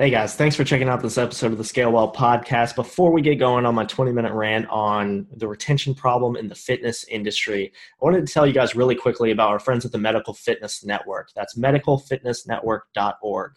Hey guys, thanks for checking out this episode of the Scale Well podcast. Before we get going on my 20 minute rant on the retention problem in the fitness industry, I wanted to tell you guys really quickly about our friends at the Medical Fitness Network. That's medicalfitnessnetwork.org.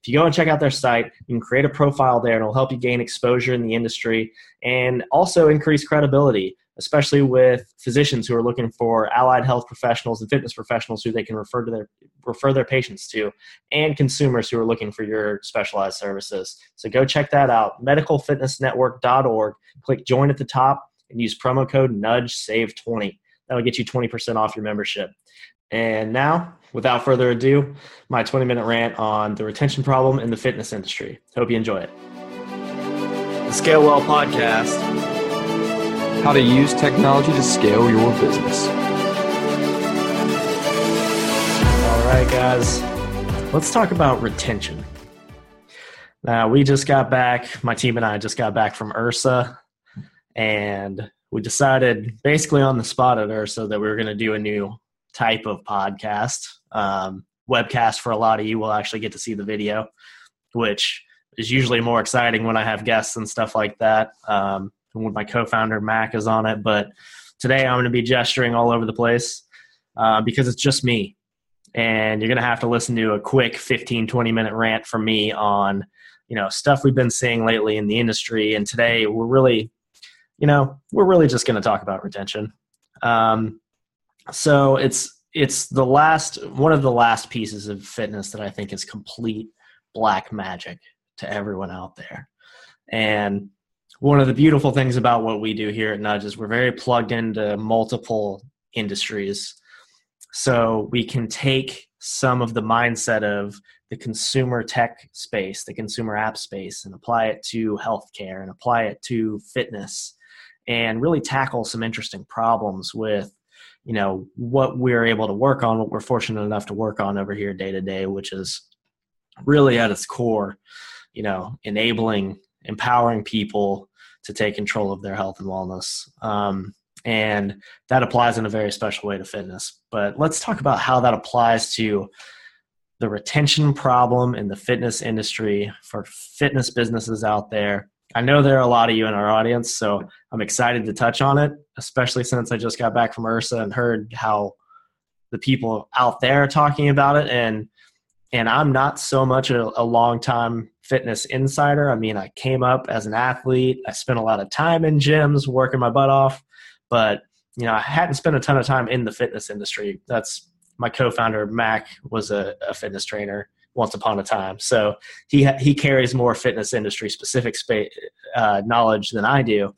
If you go and check out their site, you can create a profile there and it'll help you gain exposure in the industry and also increase credibility especially with physicians who are looking for allied health professionals and fitness professionals who they can refer to their refer their patients to and consumers who are looking for your specialized services. So go check that out medicalfitnessnetwork.org click join at the top and use promo code nudge save 20 that'll get you 20% off your membership. And now without further ado my 20 minute rant on the retention problem in the fitness industry. Hope you enjoy it. The scale well podcast how to use technology to scale your business. All right, guys, let's talk about retention. Now, we just got back, my team and I just got back from IHRSA, and we decided basically on the spot at IHRSA that we were going to do a new type of podcast. Um, webcast for a lot of you will actually get to see the video, which is usually more exciting when I have guests and stuff like that. Um, my co-founder Mac is on it. But today I'm going to be gesturing all over the place uh, because it's just me, and you're going to have to listen to a quick 15 20 minute rant from me on you know stuff we've been seeing lately in the industry. And today we're really, you know, we're really just going to talk about retention. Um, so it's it's the last one of the last pieces of fitness that I think is complete black magic to everyone out there. And one of the beautiful things about what we do here at Nudge is we're very plugged into multiple industries. So we can take some of the mindset of the consumer tech space, the consumer app space, and apply it to healthcare and apply it to fitness and really tackle some interesting problems with you know what we're able to work on what we're fortunate enough to work on over here day to day which is really at its core you know enabling empowering people to take control of their health and wellness. Um, and that applies in a very special way to fitness. But let's talk about how that applies to the retention problem in the fitness industry for fitness businesses out there. I know there are a lot of you in our audience, so I'm excited to touch on it, especially since I just got back from IHRSA and heard how the people out there are talking about it. And and I'm not so much a, a long time fitness insider. I mean, I came up as an athlete. I spent a lot of time in gyms working my butt off, but you know, I hadn't spent a ton of time in the fitness industry. That's my co-founder Mac was a, a fitness trainer once upon a time, so he he carries more fitness industry specific space uh, knowledge than I do.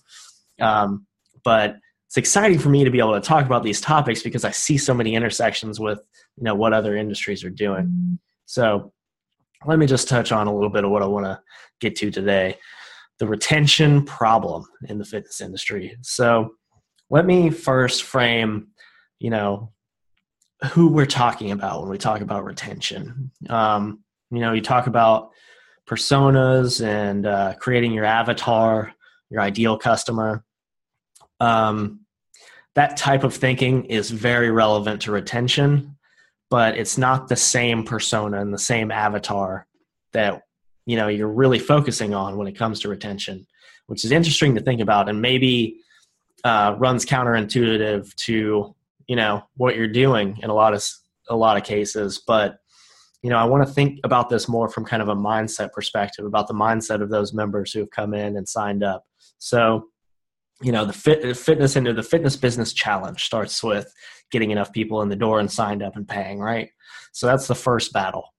Um, but it's exciting for me to be able to talk about these topics because I see so many intersections with you know what other industries are doing. So let me just touch on a little bit of what I want to get to today the retention problem in the fitness industry. So, let me first frame, you know, who we're talking about when we talk about retention. Um, you know, you talk about personas and uh, creating your avatar, your ideal customer. Um, that type of thinking is very relevant to retention but it's not the same persona and the same avatar that you know you're really focusing on when it comes to retention which is interesting to think about. And maybe uh, runs counterintuitive to you know what you're doing in a lot of a lot of cases. But you know i want to think about this more from kind of a mindset perspective about the mindset of those members who have come in and signed up. So you know the fit, fitness into the fitness business challenge starts with getting enough people in the door and signed up and paying right? So that's the first battle.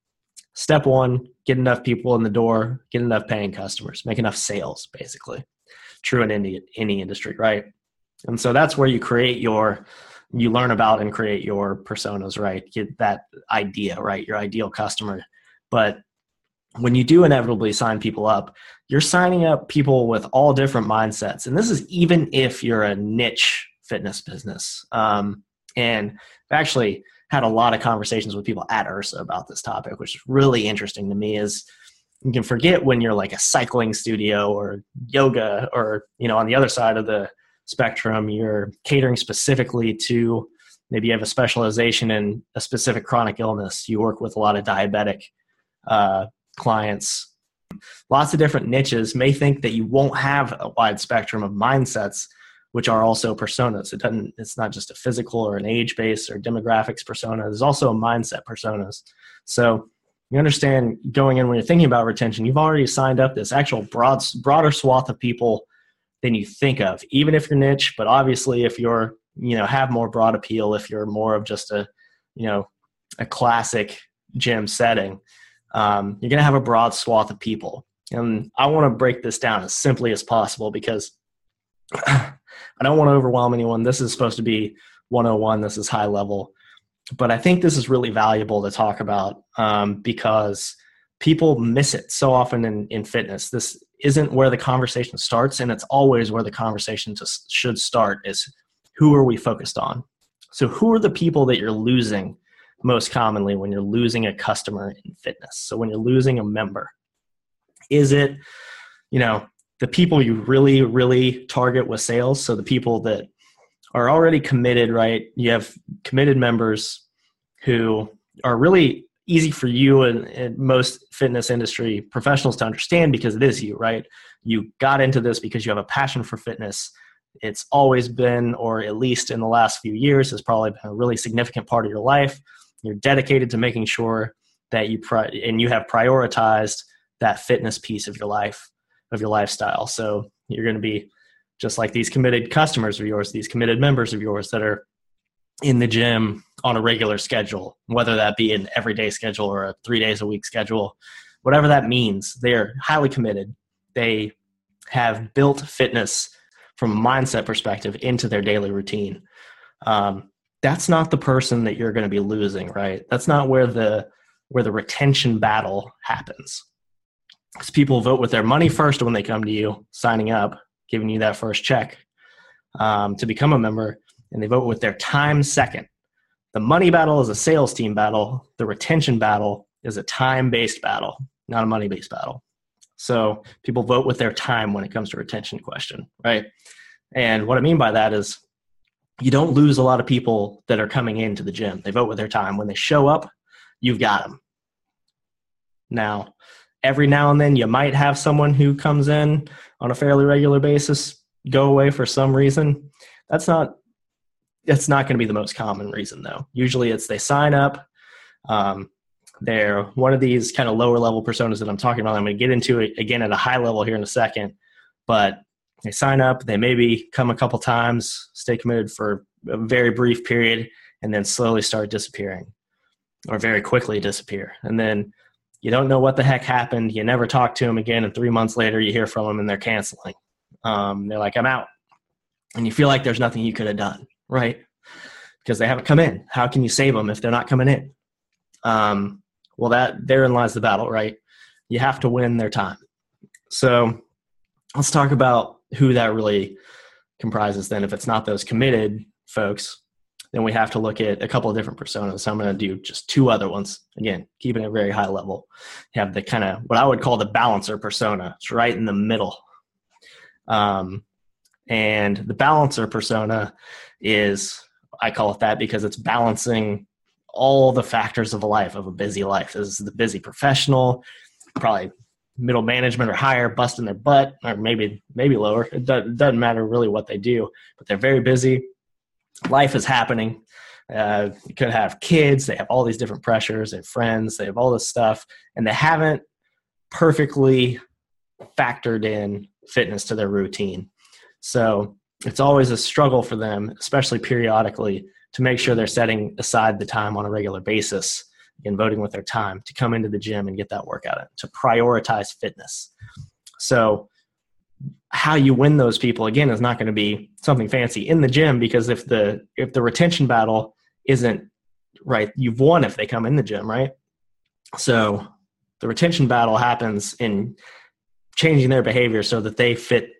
Step one get enough people in the door get enough paying customers make enough sales basically. True in any, any industry right? And so that's where you create your you learn about and create your personas right? Get that idea right? Your ideal customer. But when you do inevitably sign people up, you're signing up people with all different mindsets. And this is even if you're a niche fitness business. Um, and I've actually had a lot of conversations with people at IHRSA about this topic, which is really interesting to me is you can forget when you're like a cycling studio or yoga or, you know, on the other side of the spectrum, you're catering specifically to maybe you have a specialization in a specific chronic illness. You work with a lot of diabetic uh, clients. Lots of different niches may think that you won't have a wide spectrum of mindsets which are also personas. It doesn't it's not just a physical or an age based or demographics persona. There's also a mindset personas so you understand going in when you're thinking about retention you've already signed up this actual broad broader swath of people than you think of even if you're niche but obviously if you're you know have more broad appeal if you're more of just a you know a classic gym setting um, you're going to have a broad swath of people. And i want to break this down as simply as possible because i don't want to overwhelm anyone. This is supposed to be 101 this is high level. But i think this is really valuable to talk about um, because people miss it so often in, in fitness. This isn't where the conversation starts and it's always where the conversation just should start is who are we focused on? So, who are the people that you're losing most commonly when you're losing a customer in fitness? So, when you're losing a member, is it, you know, the people you really, really target with sales? So, the people that are already committed, right? You have committed members who are really easy for you and, and, most fitness industry professionals to understand because it is you, right? You got into this because you have a passion for fitness it's always been, or at least in the last few years, has probably been a really significant part of your life. You're dedicated to making sure that you pri- and you have prioritized that fitness piece of your life, of your lifestyle. So you're going to be just like these committed customers of yours, these committed members of yours that are in the gym on a regular schedule, whether that be an everyday schedule or a three days a week schedule, whatever that means. They're highly committed. They have built fitness from a mindset perspective into their daily routine. Um, that's not the person that you're going to be losing, right? That's not where the where the retention battle happens. Because people vote with their money first when they come to you, signing up, giving you that first check um, to become a member, and they vote with their time second. The money battle is a sales team battle. The retention battle is a time based battle, not a money based battle. So people vote with their time when it comes to retention question, right? And what I mean by that is you don't lose a lot of people that are coming into the gym. They vote with their time. When they show up, you've got them. Now, every now and then you might have someone who comes in on a fairly regular basis, go away for some reason. That's not that's not going to be the most common reason though. Usually it's they sign up, um, they're one of these kind of lower level personas that I'm talking about. I'm going to get into it again at a high level here in a second, but they sign up, they maybe come a couple times, stay committed for a very brief period, and then slowly start disappearing or very quickly disappear. And then you don't know what the heck happened. You never talk to them again, and three months later, you hear from them and they're canceling. Um, they're like, I'm out. And you feel like there's nothing you could have done, right? Because they haven't come in. How can you save them if they're not coming in? Um, well, that therein lies the battle, right? You have to win their time. So let's talk about who that really comprises. Then, if it's not those committed folks, then we have to look at a couple of different personas. So I'm going to do just two other ones. Again, keeping it very high level. You have the kind of what I would call the balancer persona. It's right in the middle. Um, and the balancer persona is I call it that because it's balancing all the factors of a life of a busy life. This is the busy professional, probably middle management or higher, busting their butt, or maybe maybe lower. It, doesn't matter really what they do, but they're very busy. Life is happening. Uh, you could have kids. They have all these different pressures. They have friends. They have all this stuff, and they haven't perfectly factored in fitness to their routine. So it's always a struggle for them, especially periodically, to make sure they're setting aside the time on a regular basis and voting with their time to come into the gym and get that workout in, to prioritize fitness. So how you win those people again is not going to be something fancy in the gym because if the if the retention battle isn't right, you've won if they come in the gym, right? So the retention battle happens in changing their behavior so that they fit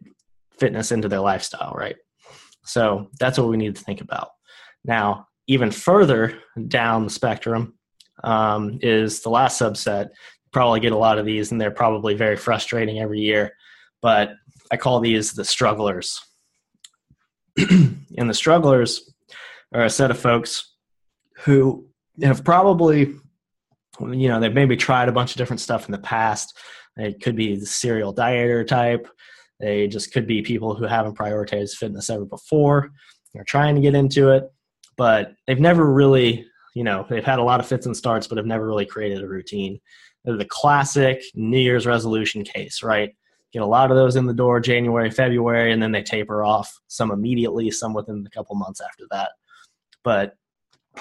fitness into their lifestyle, right? So that's what we need to think about. Now, even further down the spectrum um, is the last subset. Probably get a lot of these, and they're probably very frustrating every year. But I call these the strugglers. and the strugglers are a set of folks who have probably, you know, they've maybe tried a bunch of different stuff in the past. It could be the serial dieter type. They just could be people who haven't prioritized fitness ever before. They're trying to get into it, but they've never really, you know, they've had a lot of fits and starts, but have never really created a routine. The classic New Year's resolution case, right? Get a lot of those in the door January, February, and then they taper off, some immediately, some within a couple months after that. But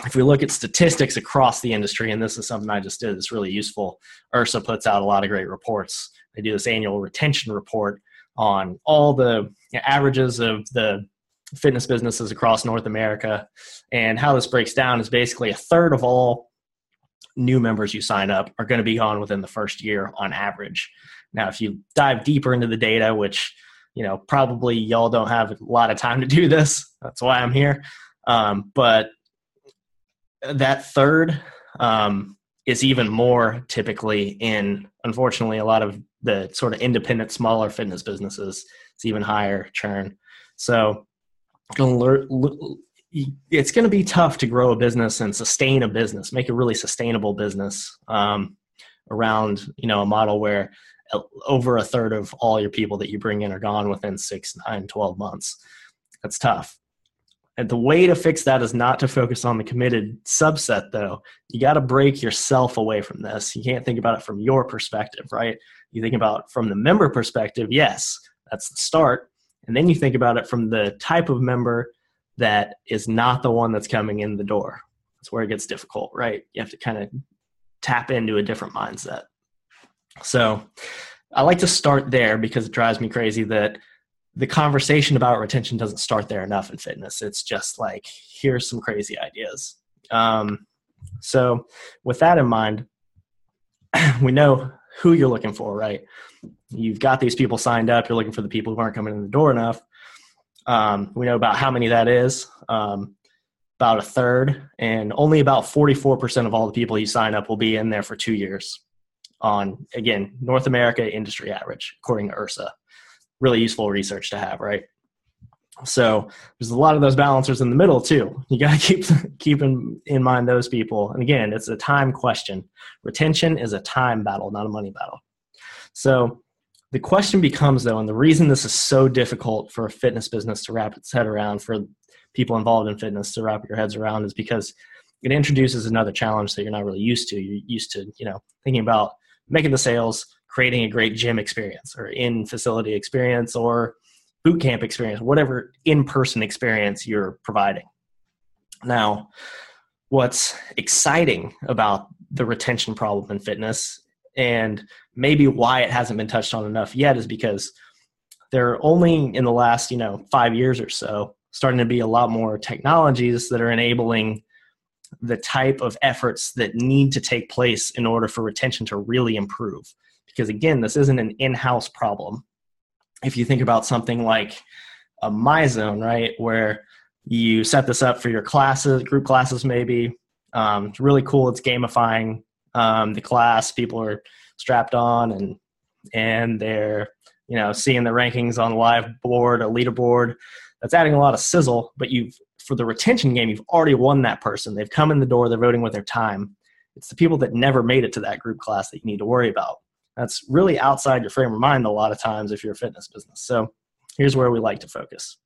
if we look at statistics across the industry, and this is something I just did that's really useful, IHRSA puts out a lot of great reports. They do this annual retention report on all the averages of the fitness businesses across North America. And how this breaks down is basically a third of all new members you sign up are going to be gone within the first year on average. Now, if you dive deeper into the data, which you know probably y'all don't have a lot of time to do this, that's why I'm here. Um, but that third um, is even more typically in, unfortunately, a lot of the sort of independent, smaller fitness businesses. It's even higher churn. So it's going to be tough to grow a business and sustain a business, make a really sustainable business um, around you know a model where over a third of all your people that you bring in are gone within six, nine, 12 months. That's tough. And the way to fix that is not to focus on the committed subset, though. You got to break yourself away from this. You can't think about it from your perspective, right? You think about from the member perspective, yes, that's the start. And then you think about it from the type of member that is not the one that's coming in the door. That's where it gets difficult, right? You have to kind of tap into a different mindset. So I like to start there because it drives me crazy that the conversation about retention doesn't start there enough in fitness. It's just like, here's some crazy ideas. Um, so, with that in mind, we know who you're looking for, right? You've got these people signed up. You're looking for the people who aren't coming in the door enough. Um, we know about how many that is, um, about a third, and only about 44% of all the people you sign up will be in there for two years on, again, North America industry average, according to IHRSA really useful research to have, right? So there's a lot of those balancers in the middle too. You got to keep keep in, in mind those people. And again, it's a time question. Retention is a time battle, not a money battle. So the question becomes though, and the reason this is so difficult for a fitness business to wrap its head around, for people involved in fitness to wrap your heads around, is because it introduces another challenge that you're not really used to. You're used to, you know, thinking about making the sales, creating a great gym experience or in facility experience or boot camp experience, whatever in person experience you're providing. Now, what's exciting about the retention problem in fitness and maybe why it hasn't been touched on enough yet is because there are only in the last, you know, 5 years or so starting to be a lot more technologies that are enabling the type of efforts that need to take place in order for retention to really improve. Because again this isn't an in-house problem. If you think about something like a myzone right where you set this up for your classes group classes maybe um, it's really cool it's gamifying um, the class people are strapped on and and they're you know seeing the rankings on live board a leaderboard that's adding a lot of sizzle but you've for the retention game you've already won that person they've come in the door they're voting with their time it's the people that never made it to that group class that you need to worry about that's really outside your frame of mind a lot of times if you're a fitness business. So here's where we like to focus.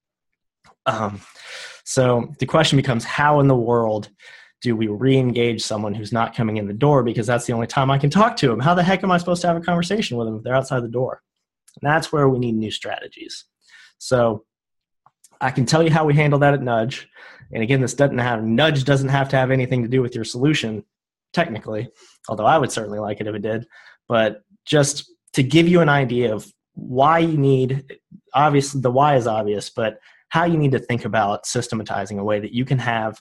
Um, so the question becomes how in the world do we re-engage someone who's not coming in the door because that's the only time I can talk to them? How the heck am I supposed to have a conversation with them if they're outside the door? And that's where we need new strategies. So I can tell you how we handle that at Nudge. And again, this doesn't have Nudge doesn't have to have anything to do with your solution, technically, although I would certainly like it if it did. But just to give you an idea of why you need obviously the why is obvious but how you need to think about systematizing a way that you can have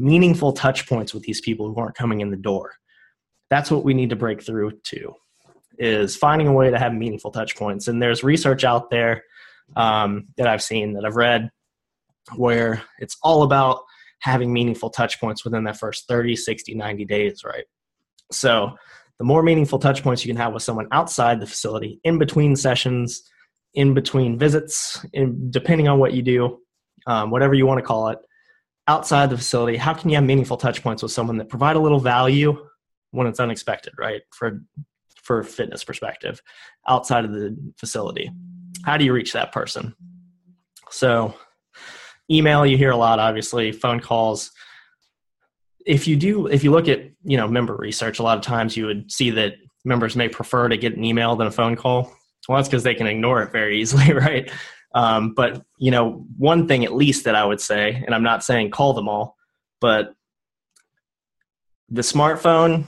meaningful touch points with these people who aren't coming in the door. That's what we need to break through to is finding a way to have meaningful touch points. And there's research out there um, that i've seen that i've read where it's all about having meaningful touch points within that first 30 60 90 days right? So the more meaningful touch points you can have with someone outside the facility, in between sessions, in between visits, in, depending on what you do, um, whatever you want to call it, outside the facility, how can you have meaningful touch points with someone that provide a little value when it's unexpected, right? For for fitness perspective outside of the facility. How do you reach that person? So, email you hear a lot, obviously, phone calls. If you do, if you look at you know member research, a lot of times you would see that members may prefer to get an email than a phone call. Well, that's because they can ignore it very easily, right? Um, but you know, one thing at least that I would say, and I'm not saying call them all, but the smartphone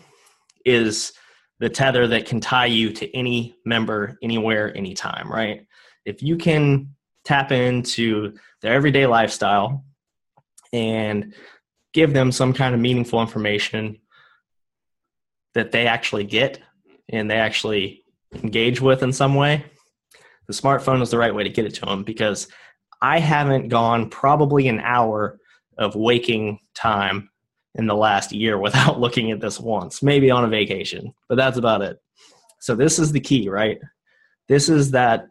is the tether that can tie you to any member anywhere, anytime, right? If you can tap into their everyday lifestyle and give them some kind of meaningful information that they actually get and they actually engage with in some way, the smartphone is the right way to get it to them because I haven't gone probably an hour of waking time in the last year without looking at this once, maybe on a vacation, but that's about it. So, this is the key, right? This is that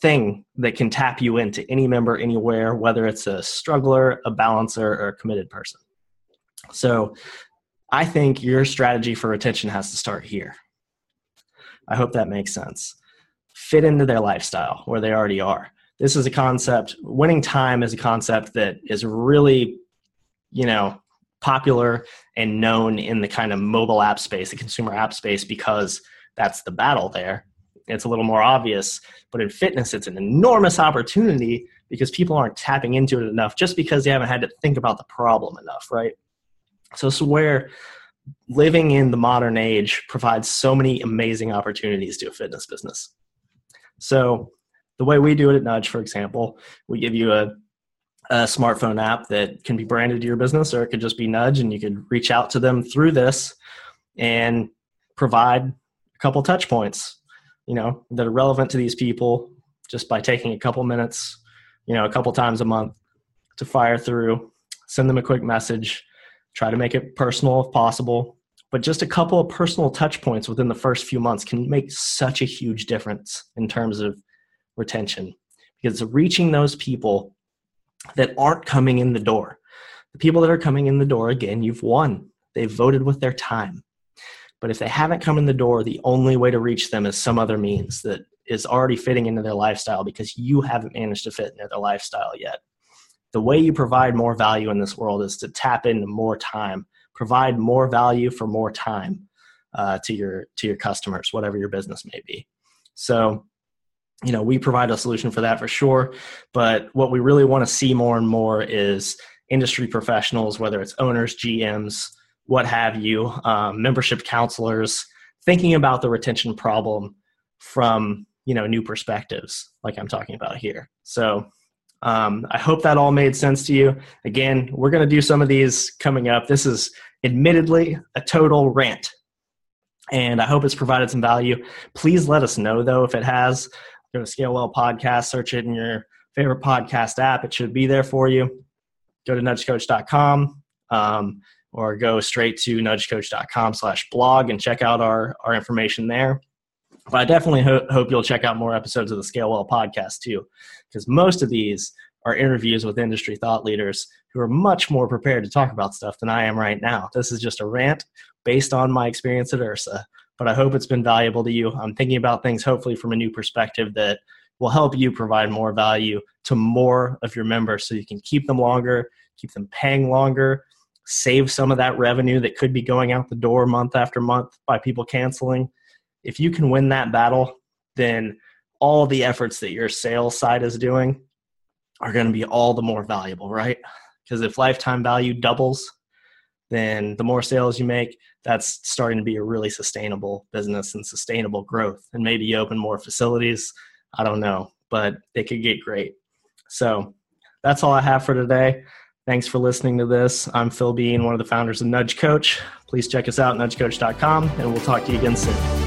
thing that can tap you into any member anywhere, whether it's a struggler, a balancer, or a committed person. So, I think your strategy for retention has to start here. I hope that makes sense. Fit into their lifestyle where they already are. This is a concept, winning time is a concept that is really, you know, popular and known in the kind of mobile app space, the consumer app space, because that's the battle there. It's a little more obvious, but in fitness, it's an enormous opportunity because people aren't tapping into it enough just because they haven't had to think about the problem enough, right? So it's where living in the modern age provides so many amazing opportunities to a fitness business. So the way we do it at Nudge, for example, we give you a a smartphone app that can be branded to your business, or it could just be Nudge, and you could reach out to them through this and provide a couple touch points, you know, that are relevant to these people just by taking a couple minutes, you know, a couple times a month to fire through, send them a quick message, try to make it personal if possible. But just a couple of personal touch points within the first few months can make such a huge difference in terms of retention because reaching those people that aren't coming in the door. The people that are coming in the door, again, you've won. They've voted with their time. But if they haven't come in the door, the only way to reach them is some other means that is already fitting into their lifestyle because you haven't managed to fit into their lifestyle yet. The way you provide more value in this world is to tap into more time, provide more value for more time uh, to your to your customers, whatever your business may be. So you know we provide a solution for that for sure but what we really want to see more and more is industry professionals whether it's owners gms what have you um, membership counselors thinking about the retention problem from you know new perspectives like i'm talking about here. So um, i hope that all made sense to you. Again we're going to do some of these coming up. This is admittedly a total rant and i hope it's provided some value please let us know though if it has go to Scale Well Podcast, search it in your favorite podcast app. It should be there for you. Go to nudgecoach.com um, or go straight to nudgecoach.com slash blog and check out our, our information there. But I definitely ho- hope you'll check out more episodes of the Scale Well podcast too, because most of these are interviews with industry thought leaders who are much more prepared to talk about stuff than I am right now. This is just a rant based on my experience at IHRSA but I hope it's been valuable to you. I'm thinking about things hopefully from a new perspective that will help you provide more value to more of your members so you can keep them longer, keep them paying longer, save some of that revenue that could be going out the door month after month by people canceling. If you can win that battle, then all the efforts that your sales side is doing are going to be all the more valuable, right? Because if lifetime value doubles, then the more sales you make, that's starting to be a really sustainable business and sustainable growth. And maybe you open more facilities. I don't know, but it could get great. So that's all I have for today. Thanks for listening to this. I'm Phil Bean, one of the founders of Nudge Coach. Please check us out, nudgecoach.com, and we'll talk to you again soon.